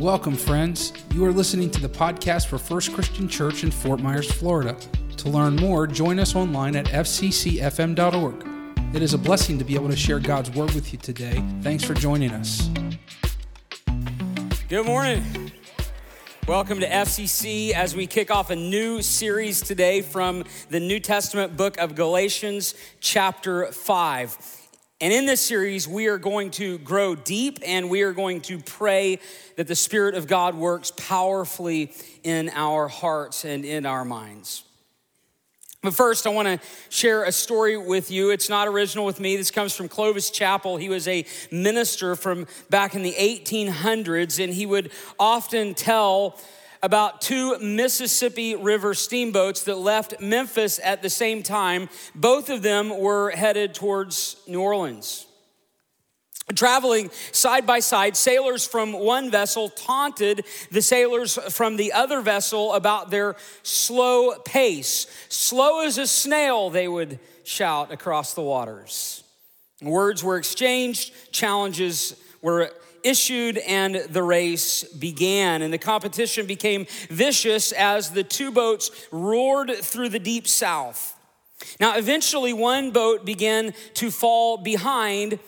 Welcome, friends. You are listening to the podcast for First Christian Church in Fort Myers, Florida. To learn more, join us online at fccfm.org. It is a blessing to be able to share God's word with you today. Thanks for joining us. Good morning. Welcome to FCC as we kick off a new series today from the New Testament book of Galatians, chapter 5. And in this series, we are going to grow deep and we are going to pray that the Spirit of God works powerfully in our hearts and in our minds. But first, I want to share a story with you. It's not original with me. This comes from Clovis Chappell. He was a minister from back in the 1800s, and he would often tell about two Mississippi River steamboats that left Memphis at the same time. Both of them were headed towards New Orleans. Traveling side by side, sailors from one vessel taunted the sailors from the other vessel about their slow pace. Slow as a snail, they would shout across the waters. Words were exchanged, challenges were issued and the race began. And the competition became vicious as the two boats roared through the deep south. Now, eventually, one boat began to fall behind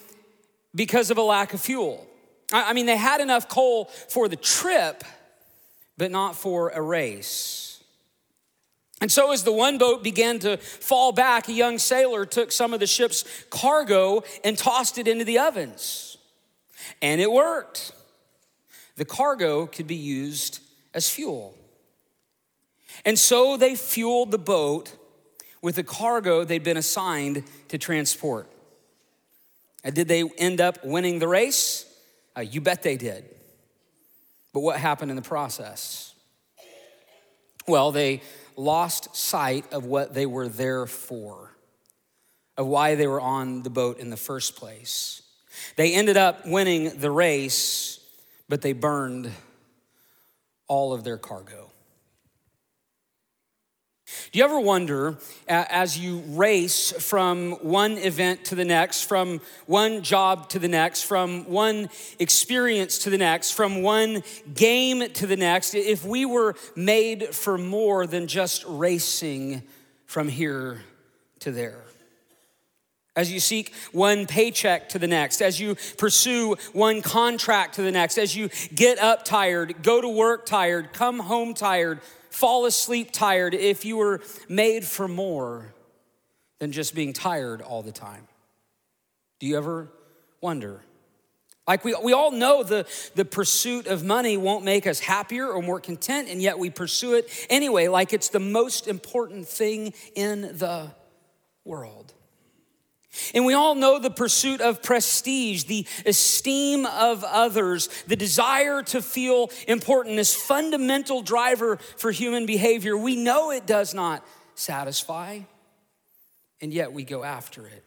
because of a lack of fuel. I mean, they had enough coal for the trip, but not for a race. And so, as the one boat began to fall back, a young sailor took some of the ship's cargo and tossed it into the ovens. And it worked. The cargo could be used as fuel. And so they fueled the boat with the cargo they'd been assigned to transport. And did they end up winning the race? Uh, you bet they did. But what happened in the process? Well, they lost sight of what they were there for, of why they were on the boat in the first place. They ended up winning the race, but they burned all of their cargo. Do you ever wonder, as you race from one event to the next, from one job to the next, from one experience to the next, from one game to the next, if we were made for more than just racing from here to there? As you seek one paycheck to the next, as you pursue one contract to the next, as you get up tired, go to work tired, come home tired, fall asleep tired, if you were made for more than just being tired all the time. Do you ever wonder? Like we, we all know the, the pursuit of money won't make us happier or more content, and yet we pursue it anyway, like it's the most important thing in the world. And we all know the pursuit of prestige, the esteem of others, the desire to feel important, this fundamental driver for human behavior. We know it does not satisfy, and yet we go after it.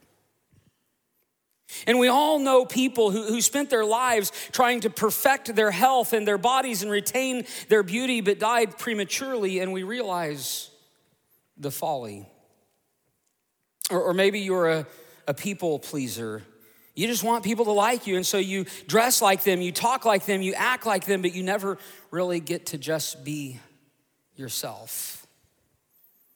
And we all know people who, who spent their lives trying to perfect their health and their bodies and retain their beauty, but died prematurely, and we realize the folly. Or, or maybe you're a a people pleaser. You just want people to like you, and so you dress like them, you talk like them, you act like them, but you never really get to just be yourself.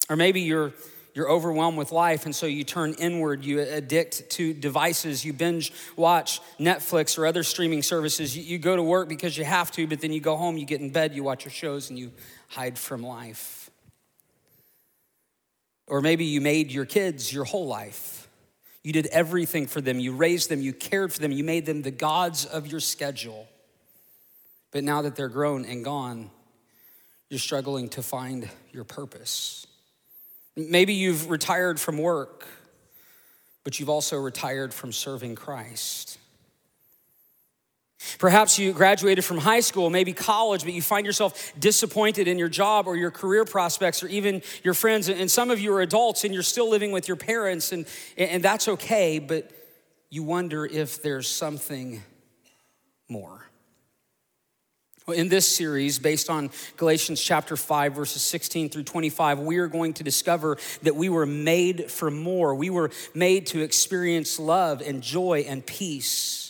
Or maybe you're you're overwhelmed with life, and so you turn inward, you addict to devices, you binge watch Netflix or other streaming services. You, you go to work because you have to, but then you go home, you get in bed, you watch your shows, and you hide from life. Or maybe you made your kids your whole life. You did everything for them. You raised them. You cared for them. You made them the gods of your schedule. But now that they're grown and gone, you're struggling to find your purpose. Maybe you've retired from work, but you've also retired from serving Christ. Perhaps you graduated from high school, maybe college, but you find yourself disappointed in your job or your career prospects or even your friends. And some of you are adults and you're still living with your parents, and, and that's okay, but you wonder if there's something more. Well, in this series, based on Galatians chapter 5, verses 16 through 25, we are going to discover that we were made for more. We were made to experience love and joy and peace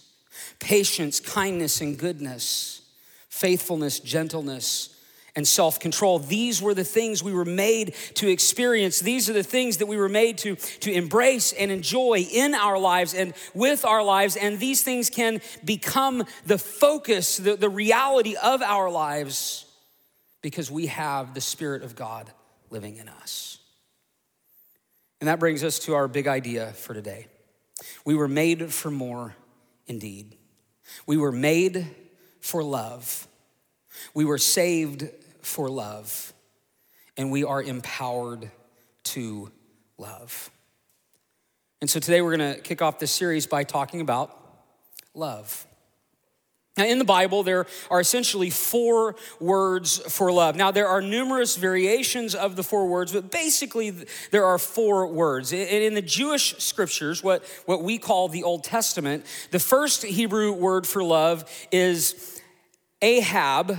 patience, kindness, and goodness, faithfulness, gentleness, and self control. These were the things we were made to experience. These are the things that we were made to, to embrace and enjoy in our lives and with our lives. And these things can become the focus, the, the reality of our lives because we have the Spirit of God living in us. And that brings us to our big idea for today. We were made for more indeed. We were made for love. We were saved for love. And we are empowered to love. And so today we're going to kick off this series by talking about love. Now, in the Bible, there are essentially four words for love. Now, there are numerous variations of the four words, but basically, there are four words. In the Jewish scriptures, what, what we call the Old Testament, the first Hebrew word for love is ahab,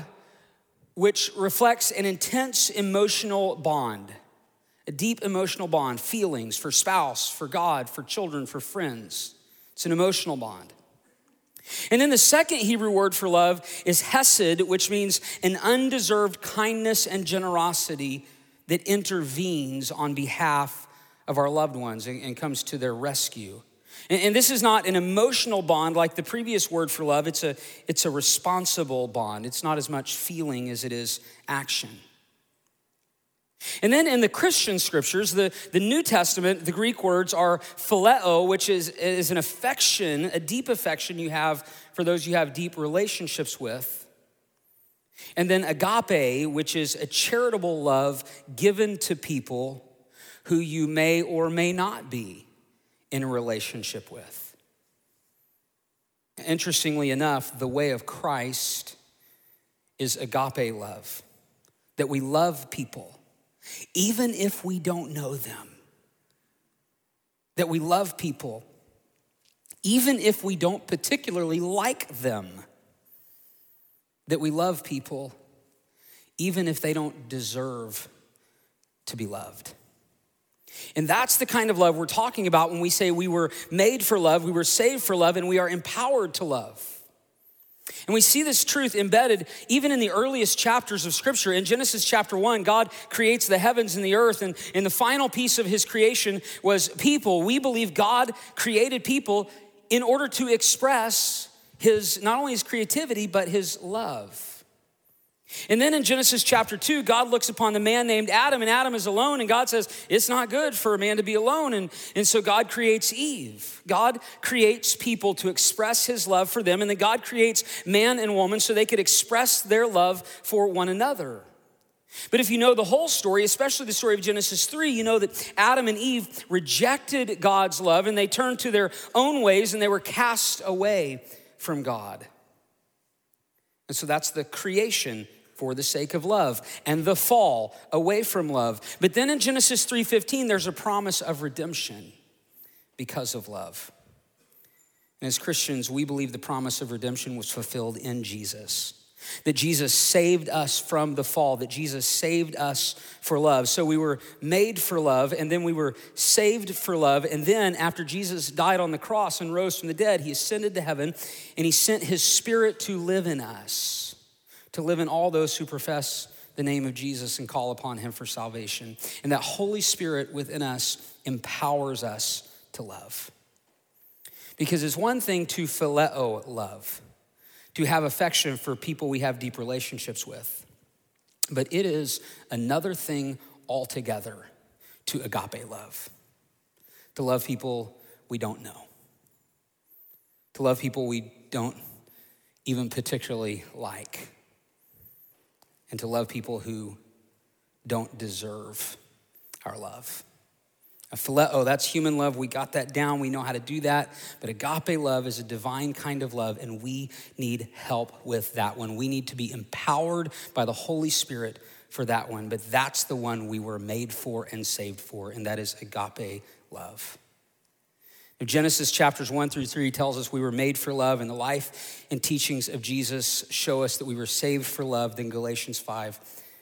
which reflects an intense emotional bond, a deep emotional bond, feelings for spouse, for God, for children, for friends. It's an emotional bond. And then the second Hebrew word for love is hesed, which means an undeserved kindness and generosity that intervenes on behalf of our loved ones and, comes to their rescue. And, and, this is not an emotional bond like the previous word for love, it's a, it's a responsible bond. It's not as much feeling as it is action. And then in the Christian scriptures, the, the New Testament, the Greek words are phileo, which is, is an affection, a deep affection you have for those you have deep relationships with. And then agape, which is a charitable love given to people who you may or may not be in a relationship with. Interestingly enough, the way of Christ is agape love, that we love people even if we don't know them. That we love people, even if we don't particularly like them. That we love people, even if they don't deserve to be loved. And that's the kind of love we're talking about when we say we were made for love, we were saved for love, and we are empowered to love. And we see this truth embedded even in the earliest chapters of Scripture. In Genesis chapter 1, God creates the heavens and the earth, and in the final piece of his creation was people. We believe God created people in order to express his not only his creativity, but his love. And then in Genesis chapter 2, God looks upon the man named Adam, and Adam is alone, and God says, It's not good for a man to be alone. And, and so God creates Eve. God creates people to express his love for them, and then God creates man and woman so they could express their love for one another. But if you know the whole story, especially the story of Genesis 3, you know that Adam and Eve rejected God's love and they turned to their own ways and they were cast away from God. And so that's the creation for the sake of love and the fall away from love. But then in Genesis 3:15 there's a promise of redemption because of love. And as Christians, we believe the promise of redemption was fulfilled in Jesus. That Jesus saved us from the fall, that Jesus saved us for love. So we were made for love, and then we were saved for love. And then, after Jesus died on the cross and rose from the dead, he ascended to heaven and he sent his spirit to live in us to live in all those who profess the name of Jesus and call upon him for salvation. And that Holy Spirit within us empowers us to love. Because it's one thing to phileo love, to have affection for people we have deep relationships with, but it is another thing altogether to agape love, to love people we don't know, to love people we don't even particularly like and to love people who don't deserve our love. A phileo, oh, that's human love. We got that down. We know how to do that. But agape love is a divine kind of love, and we need help with that one. We need to be empowered by the Holy Spirit for that one. But that's the one we were made for and saved for, and that is agape love. Genesis chapters 1 through 3 tells us we were made for love, and the life and teachings of Jesus show us that we were saved for love. Then Galatians 5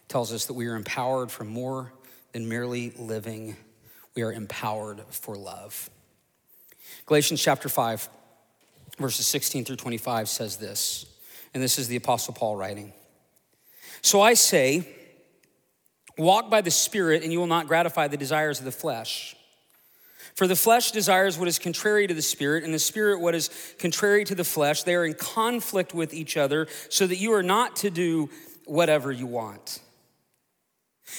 tells us that we are empowered for more than merely living, we are empowered for love. Galatians chapter 5, verses 16 through 25 says this And this is the Apostle Paul writing. So I say, walk by the Spirit, and you will not gratify the desires of the flesh. For the flesh desires what is contrary to the spirit, and the spirit what is contrary to the flesh. They are in conflict with each other, so that you are not to do whatever you want.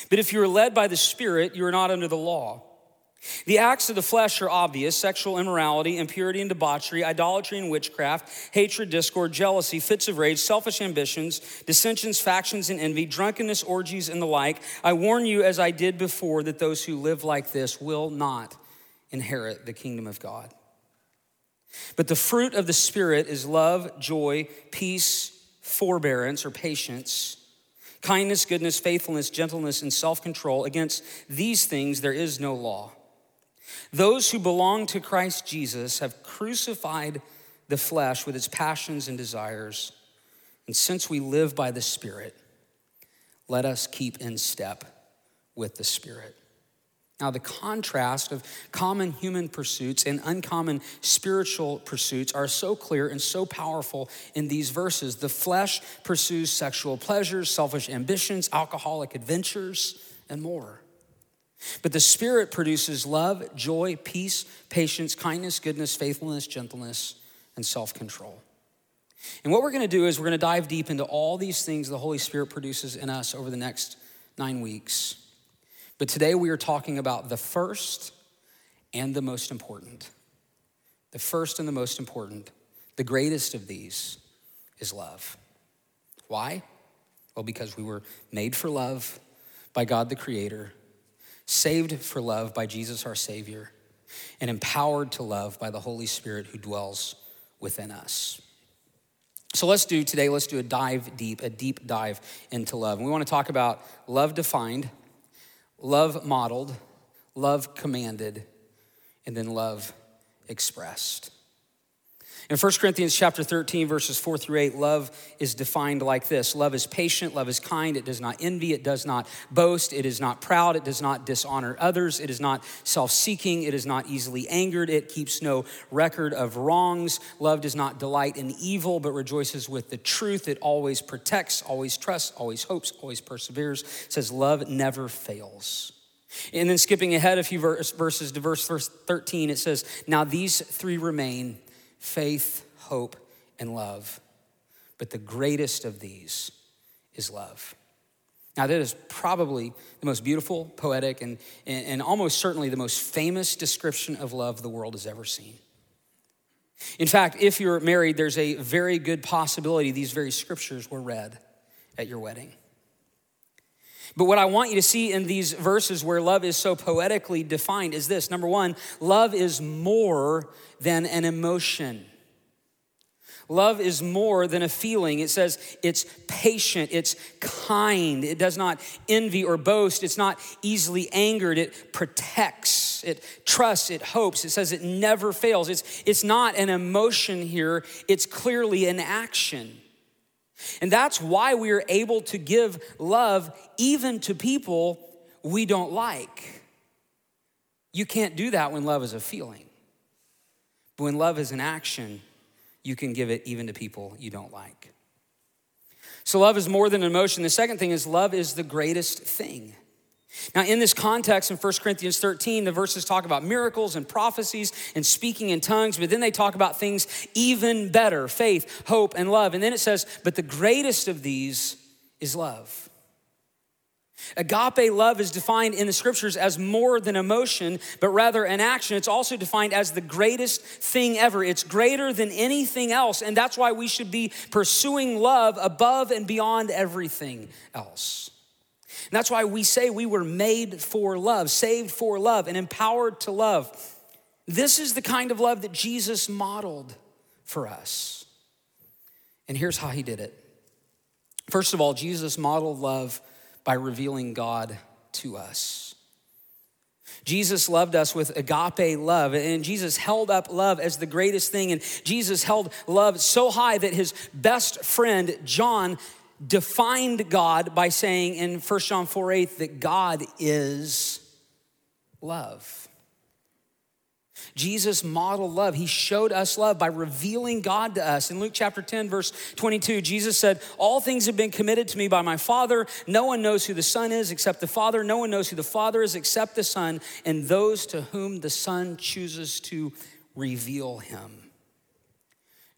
But if you are led by the spirit, you are not under the law. The acts of the flesh are obvious sexual immorality, impurity and debauchery, idolatry and witchcraft, hatred, discord, jealousy, fits of rage, selfish ambitions, dissensions, factions, and envy, drunkenness, orgies, and the like. I warn you, as I did before, that those who live like this will not inherit the kingdom of God. But the fruit of the Spirit is love, joy, peace, forbearance, or patience kindness, goodness, faithfulness, gentleness, and self control. Against these things there is no law. Those who belong to Christ Jesus have crucified the flesh with its passions and desires. And since we live by the Spirit, let us keep in step with the Spirit. Now, the contrast of common human pursuits and uncommon spiritual pursuits are so clear and so powerful in these verses. The flesh pursues sexual pleasures, selfish ambitions, alcoholic adventures, and more. But the Spirit produces love, joy, peace, patience, kindness, goodness, faithfulness, gentleness, and self control. And what we're going to do is we're going to dive deep into all these things the Holy Spirit produces in us over the next nine weeks. But today we are talking about the first and the most important. The first and the most important, the greatest of these is love. Why? Well, because we were made for love by God the Creator saved for love by Jesus our Savior, and empowered to love by the Holy Spirit who dwells within us. So let's do today, let's do a dive deep, a deep dive into love. And we want to talk about love defined, love modeled, love commanded, and then love expressed. In 1 Corinthians chapter 13, verses 4 through 8, love is defined like this Love is patient, love is kind, it does not envy, it does not boast, it is not proud, it does not dishonor others, it is not self seeking, it is not easily angered, it keeps no record of wrongs. Love does not delight in evil, but rejoices with the truth. It always protects, always trusts, always hopes, always perseveres. It says, Love never fails. And then skipping ahead a few verses to verse 13, it says, Now these three remain faith, hope, and love. But the greatest of these is love. Now, that is probably the most beautiful, poetic, and, and, almost certainly the most famous description of love the world has ever seen. In fact, if you're married, there's a very good possibility these very scriptures were read at your wedding. But what I want you to see in these verses where love is so poetically defined is this number one, love is more than an emotion. Love is more than a feeling. It says it's patient, it's kind, it does not envy or boast, it's not easily angered, it protects, it trusts, it hopes. It says it never fails. It's, it's not an emotion here, it's clearly an action. And that's why we are able to give love even to people we don't like. You can't do that when love is a feeling. But when love is an action, you can give it even to people you don't like. So, love is more than an emotion. The second thing is, love is the greatest thing. Now, in this context, in 1 Corinthians 13, the verses talk about miracles and prophecies and speaking in tongues, but then they talk about things even better faith, hope, and love. And then it says, but the greatest of these is love. Agape love is defined in the scriptures as more than emotion, but rather an action. It's also defined as the greatest thing ever. It's greater than anything else, and that's why we should be pursuing love above and beyond everything else. And that's why we say we were made for love, saved for love, and empowered to love. This is the kind of love that Jesus modeled for us. And here's how he did it. First of all, Jesus modeled love by revealing God to us. Jesus loved us with agape love, and Jesus held up love as the greatest thing. And Jesus held love so high that his best friend, John, defined God by saying in 1 John 4 8 that God is love. Jesus modeled love. He showed us love by revealing God to us. In Luke chapter 10, verse 22, Jesus said, All things have been committed to me by my Father. No one knows who the Son is except the Father. No one knows who the Father is except the Son, and those to whom the Son chooses to reveal him.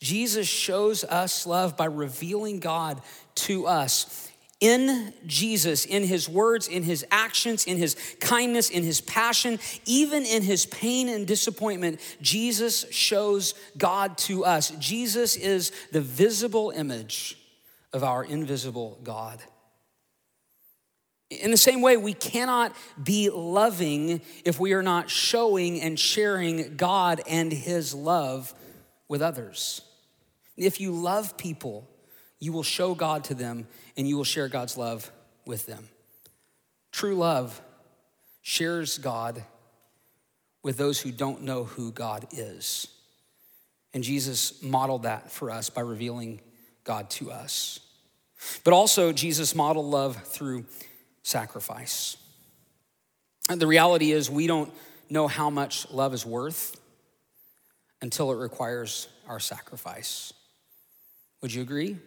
Jesus shows us love by revealing God to us in Jesus, in his words, in his actions, in his kindness, in his passion, even in his pain and disappointment, Jesus shows God to us. Jesus is the visible image of our invisible God. In the same way, we cannot be loving if we are not showing and sharing God and his love with others. If you love people, you will show God to them and you will share God's love with them. True love shares God with those who don't know who God is. And Jesus modeled that for us by revealing God to us. But also, Jesus modeled love through sacrifice. And the reality is, we don't know how much love is worth until it requires our sacrifice. Would you agree?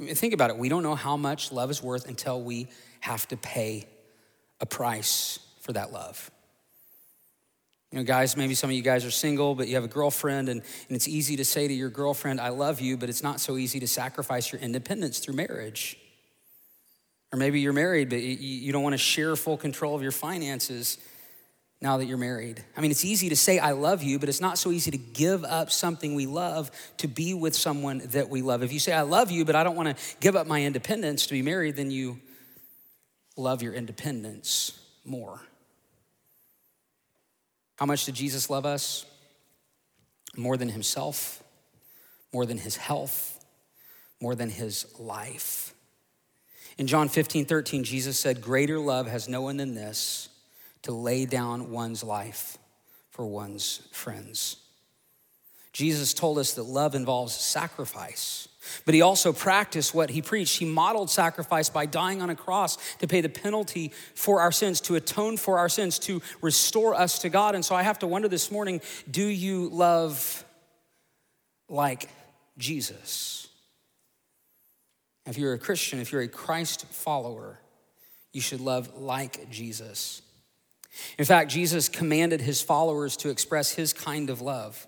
Think about it. We don't know how much love is worth until we have to pay a price for that love. You know, guys, maybe some of you guys are single, but you have a girlfriend, and, and it's easy to say to your girlfriend, I love you, but it's not so easy to sacrifice your independence through marriage. Or maybe you're married, but you, you don't want to share full control of your finances now that you're married. I mean, it's easy to say, I love you, but it's not so easy to give up something we love to be with someone that we love. If you say, I love you, but I don't want to give up my independence to be married, then you love your independence more. How much did Jesus love us? More than himself, more than his health, more than his life. In John 15, 13, Jesus said, Greater love has no one than this to lay down one's life for one's friends. Jesus told us that love involves sacrifice, but he also practiced what he preached. He modeled sacrifice by dying on a cross to pay the penalty for our sins, to atone for our sins, to restore us to God. And so I have to wonder this morning do you love like Jesus? If you're a Christian, if you're a Christ follower, you should love like Jesus. In fact, Jesus commanded his followers to express his kind of love.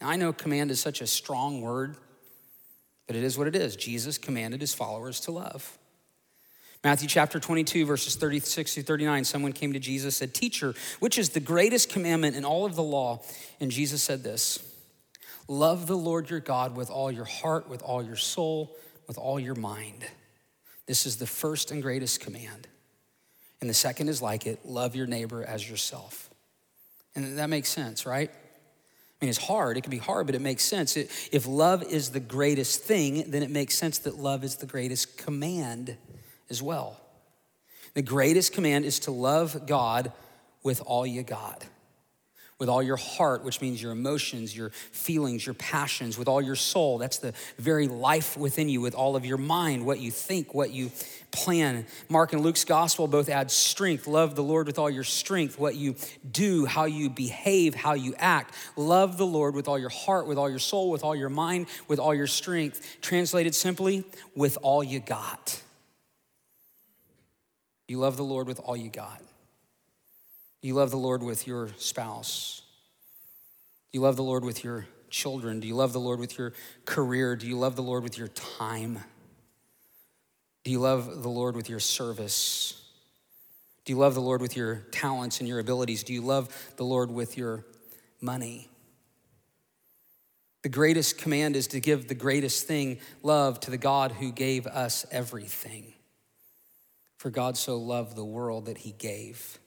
Now, I know command is such a strong word, but it is what it is. Jesus commanded his followers to love. Matthew chapter 22, verses 36 through 39, someone came to Jesus said, Teacher, which is the greatest commandment in all of the law? And Jesus said this Love the Lord your God with all your heart, with all your soul, with all your mind. This is the first and greatest command. And the second is like it love your neighbor as yourself. And that makes sense, right? I mean, it's hard. It can be hard, but it makes sense. if love is the greatest thing, then it makes sense that love is the greatest command as well. The greatest command is to love God with all you got with all your heart, which means your emotions, your feelings, your passions, with all your soul. That's the very life within you, with all of your mind, what you think, what you plan. Mark and Luke's gospel both add strength. Love the Lord with all your strength, what you do, how you behave, how you act. Love the Lord with all your heart, with all your soul, with all your mind, with all your strength. Translated simply, with all you got. You love the Lord with all you got. Do you love the Lord with your spouse? Do you love the Lord with your children? Do you love the Lord with your career? Do you love the Lord with your time? Do you love the Lord with your service? Do you love the Lord with your talents and your abilities? Do you love the Lord with your money? The greatest command is to give the greatest thing, love, to the God who gave us everything. For God so loved the world that he gave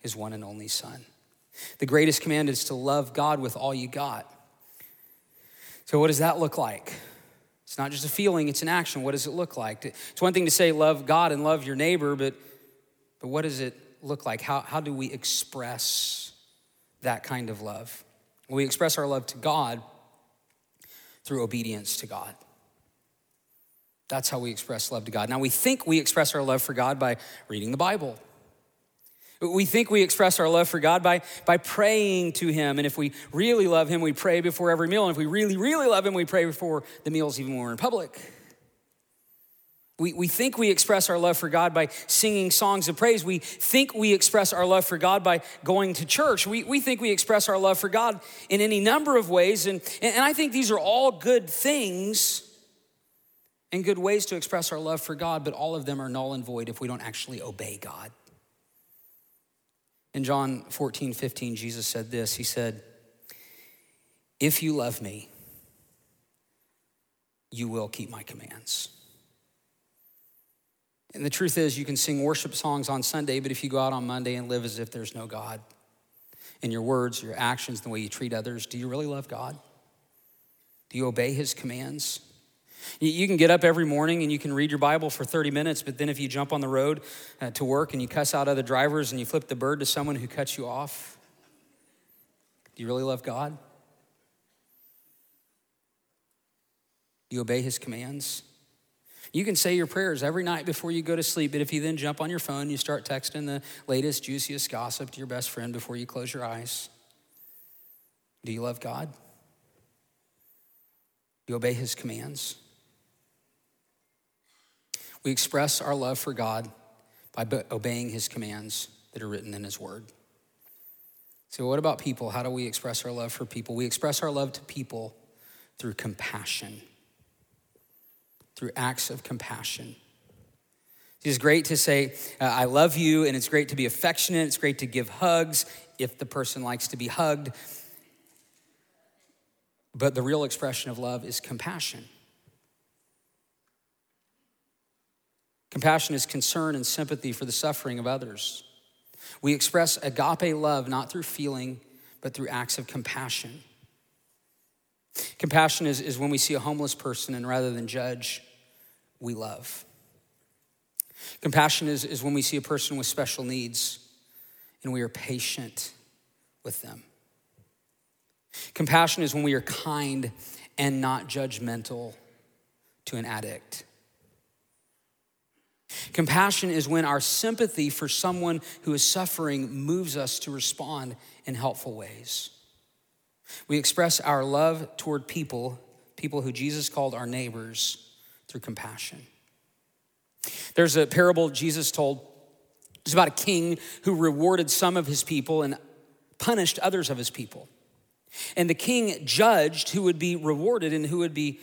his one and only Son. The greatest command is to love God with all you got. So, what does that look like? It's not just a feeling, it's an action. What does it look like? It's one thing to say love God and love your neighbor, but, but what does it look like? How, how do we express that kind of love? We express our love to God through obedience to God. That's how we express love to God. Now, we think we express our love for God by reading the Bible We think we express our love for God by, by praying to Him. And if we really love Him, we pray before every meal. And if we really, really love Him, we pray before the meals, even when we're in public. We, we think we express our love for God by singing songs of praise. We think we express our love for God by going to church. We, we think we express our love for God in any number of ways. And, and I think these are all good things and good ways to express our love for God, but all of them are null and void if we don't actually obey God. In John 14, 15, Jesus said this He said, If you love me, you will keep my commands. And the truth is, you can sing worship songs on Sunday, but if you go out on Monday and live as if there's no God in your words, your actions, the way you treat others, do you really love God? Do you obey his commands? You can get up every morning and you can read your Bible for 30 minutes, but then if you jump on the road uh, to work and you cuss out other drivers and you flip the bird to someone who cuts you off, do you really love God? Do you obey his commands? You can say your prayers every night before you go to sleep, but if you then jump on your phone, and you start texting the latest, juiciest gossip to your best friend before you close your eyes. Do you love God? Do you obey his commands? We express our love for God by obeying his commands that are written in his word. So, what about people? How do we express our love for people? We express our love to people through compassion, through acts of compassion. It's great to say, I love you, and it's great to be affectionate. It's great to give hugs if the person likes to be hugged. But the real expression of love is compassion. Compassion is concern and sympathy for the suffering of others. We express agape love not through feeling, but through acts of compassion. Compassion is, is when we see a homeless person and rather than judge, we love. Compassion is, is when we see a person with special needs and we are patient with them. Compassion is when we are kind and not judgmental to an addict. Compassion is when our sympathy for someone who is suffering moves us to respond in helpful ways. We express our love toward people, people who Jesus called our neighbors, through compassion. There's a parable Jesus told. It's about a king who rewarded some of his people and punished others of his people. And the king judged who would be rewarded and who would be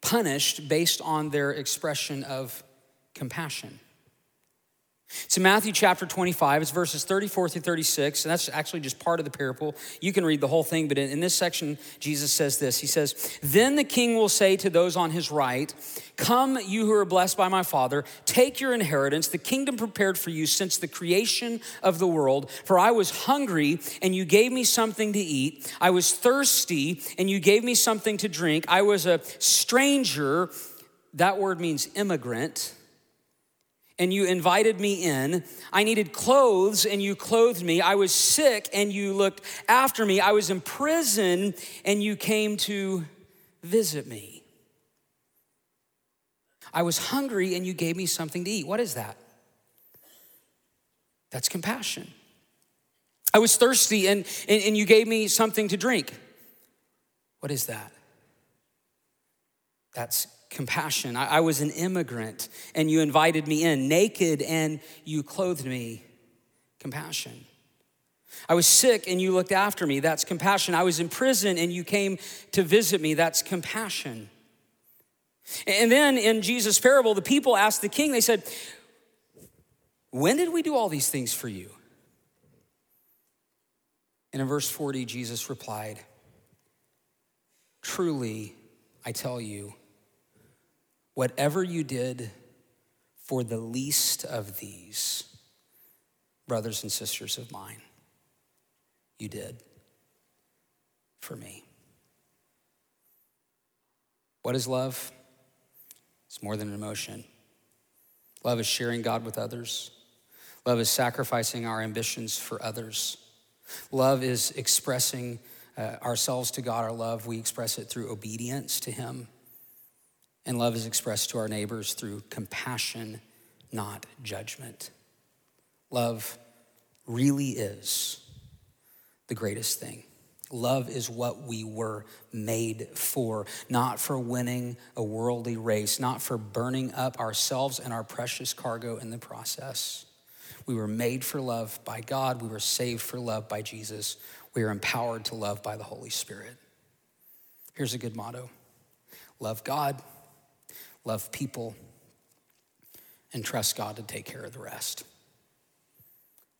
punished based on their expression of compassion. So, Matthew chapter 25, it's verses 34 through 36, and that's actually just part of the parable. You can read the whole thing, but in, in, this section, Jesus says this He says, Then the king will say to those on his right, Come, you who are blessed by my Father, take your inheritance, the kingdom prepared for you since the creation of the world. For I was hungry, and you gave me something to eat. I was thirsty, and you gave me something to drink. I was a stranger. That word means immigrant and you invited me in. I needed clothes and you clothed me. I was sick and you looked after me. I was in prison and you came to visit me. I was hungry and you gave me something to eat. What is that? That's compassion. I was thirsty and, and, and you gave me something to drink. What is that? That's compassion. I, I was an immigrant and you invited me in, naked and you clothed me. Compassion. I was sick and you looked after me. That's compassion. I was in prison and you came to visit me. That's compassion. And then in Jesus' parable, the people asked the king, they said, When did we do all these things for you? And in verse 40, Jesus replied, Truly, I tell you, Whatever you did for the least of these, brothers and sisters of mine, you did for me. What is love? It's more than an emotion. Love is sharing God with others. Love is sacrificing our ambitions for others. Love is expressing uh, ourselves to God, our love. We express it through obedience to Him. And love is expressed to our neighbors through compassion, not judgment. Love really is the greatest thing. Love is what we were made for, not for winning a worldly race, not for burning up ourselves and our precious cargo in the process. We were made for love by God. We were saved for love by Jesus. We are empowered to love by the Holy Spirit. Here's a good motto love God, love people, and trust God to take care of the rest.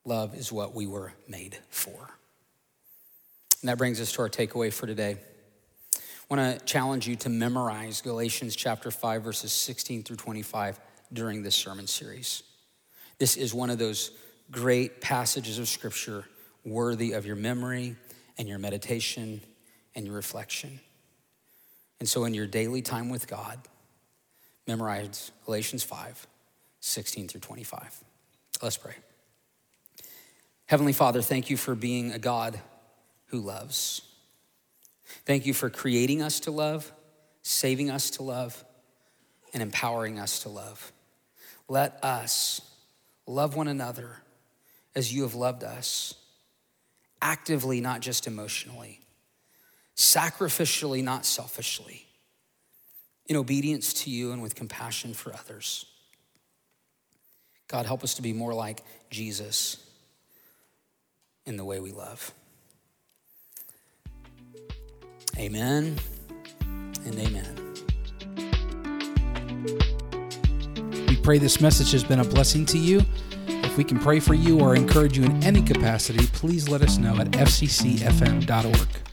Love is what we were made for. And that brings us to our takeaway for today. I want to challenge you to memorize Galatians chapter 5, verses 16 through 25 during this sermon series. This is one of those great passages of scripture worthy of your memory and your meditation and your reflection. And so, in your daily time with God, memorize Galatians 5, 16 through 25. Let's pray. Heavenly Father, thank you for being a God who loves. Thank you for creating us to love, saving us to love, and empowering us to love. Let us love one another as you have loved us, actively, not just emotionally, sacrificially, not selfishly, in obedience to you and with compassion for others. God, help us to be more like Jesus in the way we love. Amen and amen. We pray this message has been a blessing to you. If we can pray for you or encourage you in any capacity, please let us know at fccfm.org.